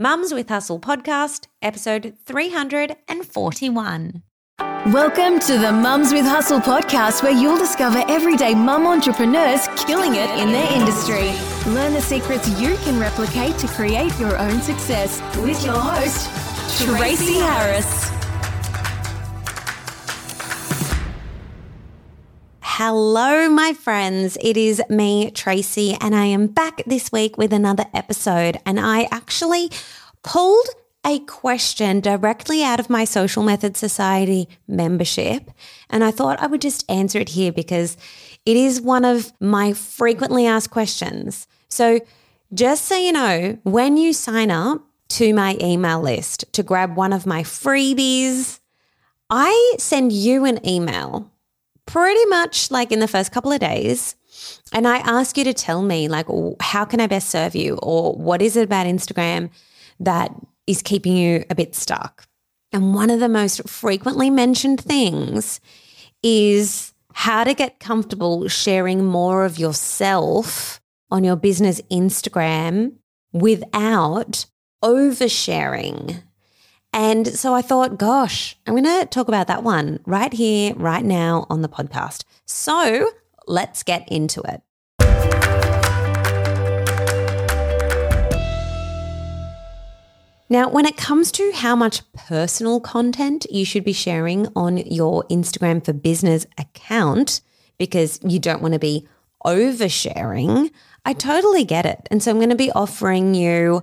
Mums with Hustle podcast, episode 341. Welcome to the Mums with Hustle podcast, where you'll discover everyday mum entrepreneurs killing it in their industry. Learn the secrets you can replicate to create your own success with your host, Tracy Harris. Hello, my friends. It is me, Tracy, and I am back this week with another episode. And I actually pulled a question directly out of my Social Method Society membership. And I thought I would just answer it here because it is one of my frequently asked questions. So, just so you know, when you sign up to my email list to grab one of my freebies, I send you an email pretty much like in the first couple of days. And I ask you to tell me, like, how can I best serve you? Or what is it about Instagram that is keeping you a bit stuck? And one of the most frequently mentioned things is how to get comfortable sharing more of yourself on your business Instagram without oversharing. And so I thought, gosh, I'm going to talk about that one right here, right now on the podcast. So let's get into it. Now, when it comes to how much personal content you should be sharing on your Instagram for business account, because you don't want to be oversharing, I totally get it. And so I'm going to be offering you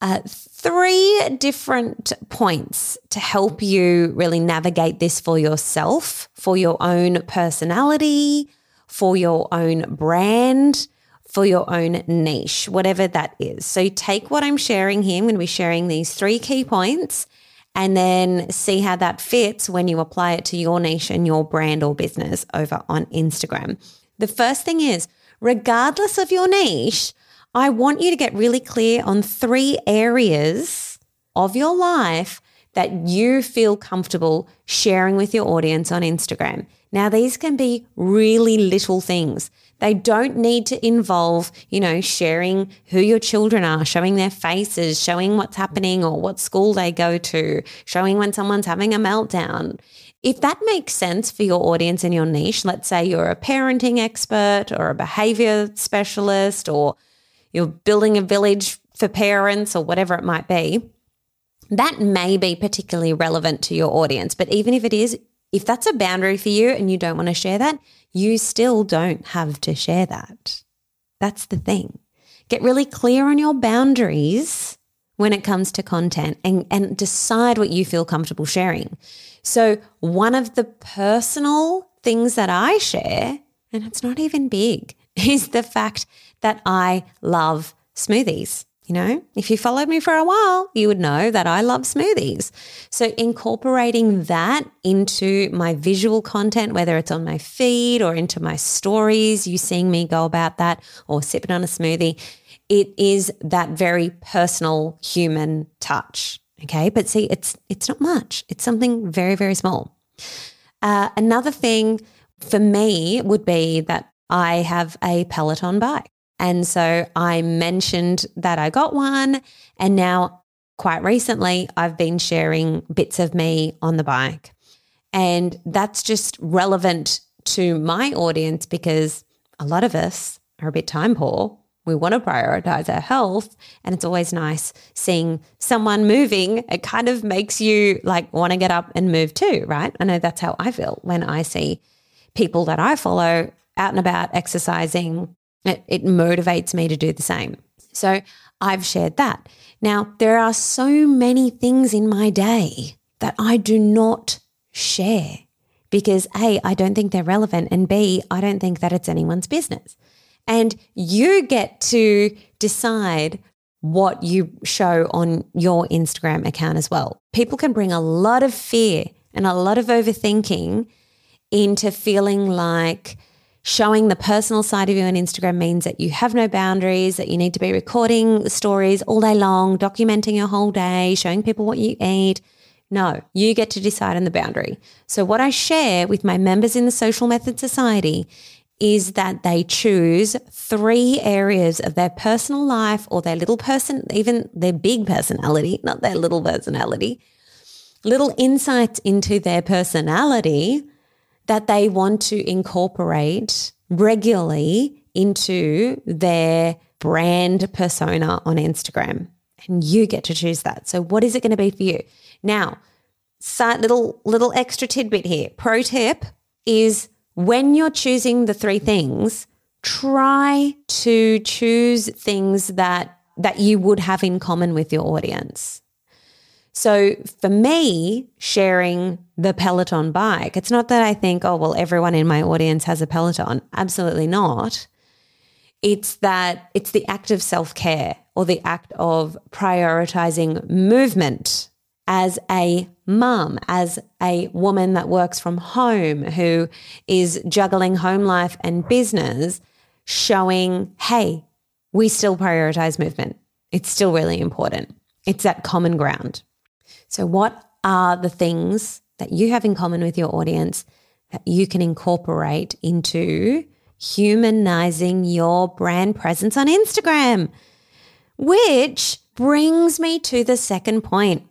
uh, three different points to help you really navigate this for yourself, for your own personality, for your own brand, for your own niche, whatever that is. So take what I'm sharing here. I'm going to be sharing these three key points and then see how that fits when you apply it to your niche and your brand or business over on Instagram. The first thing is, regardless of your niche, I want you to get really clear on three areas of your life that you feel comfortable sharing with your audience on Instagram. Now, these can be really little things. They don't need to involve, you know, sharing who your children are, showing their faces, showing what's happening or what school they go to, showing when someone's having a meltdown. If that makes sense for your audience and your niche, let's say you're a parenting expert or a behavior specialist or you're building a village for parents or whatever it might be, that may be particularly relevant to your audience. But even if it is, if that's a boundary for you and you don't want to share that, you still don't have to share that. That's the thing. Get really clear on your boundaries when it comes to content and, and decide what you feel comfortable sharing. So, one of the personal things that I share, and it's not even big, is the fact that I love smoothies. You know, if you followed me for a while, you would know that I love smoothies. So, incorporating that into my visual content, whether it's on my feed or into my stories, you seeing me go about that or sipping on a smoothie, it is that very personal human touch. Okay. But see, it's, it's not much. It's something very, very small. Uh, another thing for me would be that I have a Peloton bike. And so I mentioned that I got one. And now, quite recently, I've been sharing bits of me on the bike. And that's just relevant to my audience because a lot of us are a bit time poor. We want to prioritize our health. And it's always nice seeing someone moving. It kind of makes you like want to get up and move too, right? I know that's how I feel when I see people that I follow out and about exercising it, it motivates me to do the same. So I've shared that. Now, there are so many things in my day that I do not share because A, I don't think they're relevant, and B, I don't think that it's anyone's business. And you get to decide what you show on your Instagram account as well. People can bring a lot of fear and a lot of overthinking into feeling like showing the personal side of you on Instagram means that you have no boundaries, that you need to be recording stories all day long, documenting your whole day, showing people what you eat. No, you get to decide on the boundary. So, what I share with my members in the Social Method Society is that they choose three areas of their personal life or their little person, even their big personality, not their little personality, little insights into their personality that they want to incorporate regularly into their brand persona on Instagram. And you get to choose that. So what is it going to be for you? Now, little little extra tidbit here. Pro tip is when you're choosing the three things, try to choose things that that you would have in common with your audience. So for me, sharing the Peloton bike, it's not that I think, oh, well, everyone in my audience has a Peloton. Absolutely not. It's that it's the act of self care or the act of prioritizing movement as a mum, as a woman that works from home who is juggling home life and business, showing, hey, we still prioritize movement. It's still really important. It's that common ground. So, what are the things that you have in common with your audience that you can incorporate into humanizing your brand presence on Instagram? Which brings me to the second point.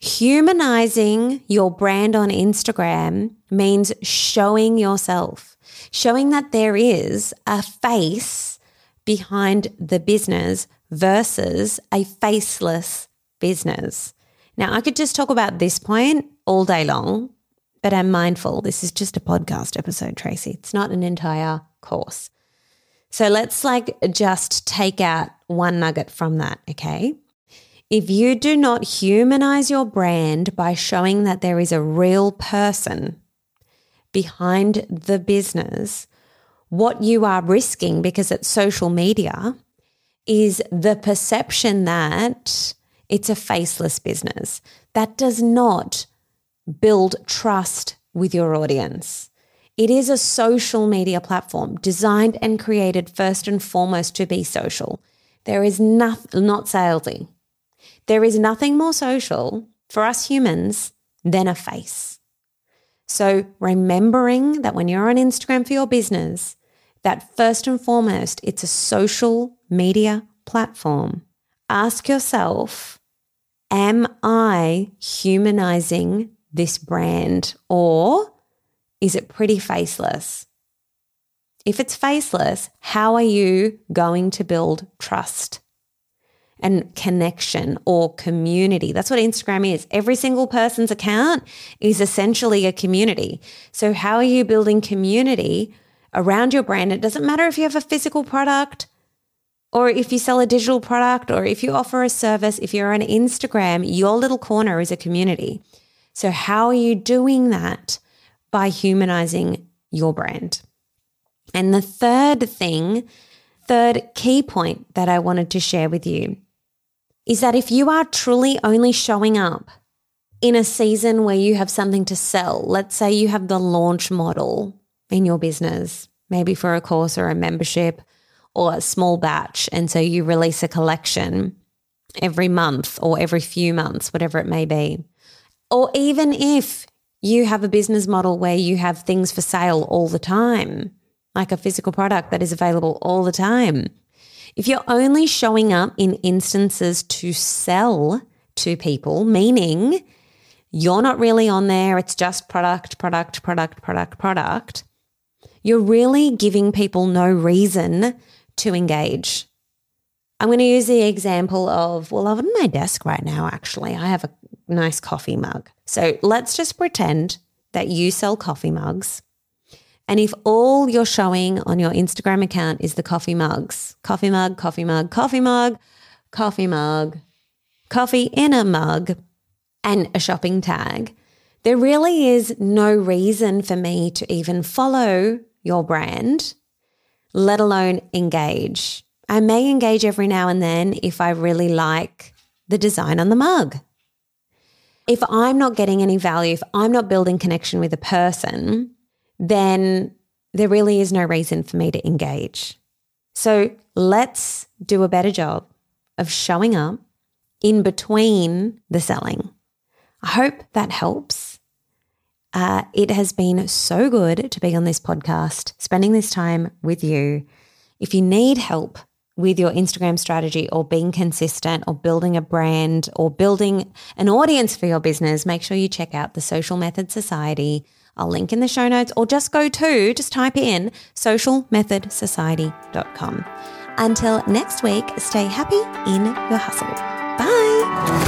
Humanizing your brand on Instagram means showing yourself, showing that there is a face behind the business versus a faceless business. Now, I could just talk about this point all day long, but I'm mindful this is just a podcast episode, Tracy. It's not an entire course. So let's like just take out one nugget from that, okay? If you do not humanize your brand by showing that there is a real person behind the business, what you are risking because it's social media is the perception that it's a faceless business. That does not build trust with your audience. It is a social media platform designed and created first and foremost to be social. There is nothing, not salesy. There is nothing more social for us humans than a face. So remembering that when you're on Instagram for your business, that first and foremost, it's a social media platform. Ask yourself, am I humanizing this brand or is it pretty faceless? If it's faceless, how are you going to build trust and connection or community? That's what Instagram is. Every single person's account is essentially a community. So, how are you building community around your brand? It doesn't matter if you have a physical product or if you sell a digital product or if you offer a service, if you're on Instagram, your little corner is a community. So, how are you doing that? By humanizing your brand. And the third thing, third key point that I wanted to share with you is that if you are truly only showing up in a season where you have something to sell, let's say you have the launch model in your business, maybe for a course or a membership or a small batch. And so you release a collection every month or every few months, whatever it may be. Or even if you have a business model where you have things for sale all the time, like a physical product that is available all the time. If you're only showing up in instances to sell to people, meaning you're not really on there, it's just product, product, product, product, product, you're really giving people no reason to engage. I'm going to use the example of, well, I'm on my desk right now, actually. I have a nice coffee mug. So let's just pretend that you sell coffee mugs. And if all you're showing on your Instagram account is the coffee mugs, coffee mug, coffee mug, coffee mug, coffee mug, coffee in a mug, and a shopping tag, there really is no reason for me to even follow your brand let alone engage. I may engage every now and then if I really like the design on the mug. If I'm not getting any value, if I'm not building connection with a person, then there really is no reason for me to engage. So let's do a better job of showing up in between the selling. I hope that helps. Uh, it has been so good to be on this podcast, spending this time with you. If you need help with your Instagram strategy or being consistent or building a brand or building an audience for your business, make sure you check out the Social Method Society. I'll link in the show notes or just go to, just type in socialmethodsociety.com. Until next week, stay happy in your hustle. Bye.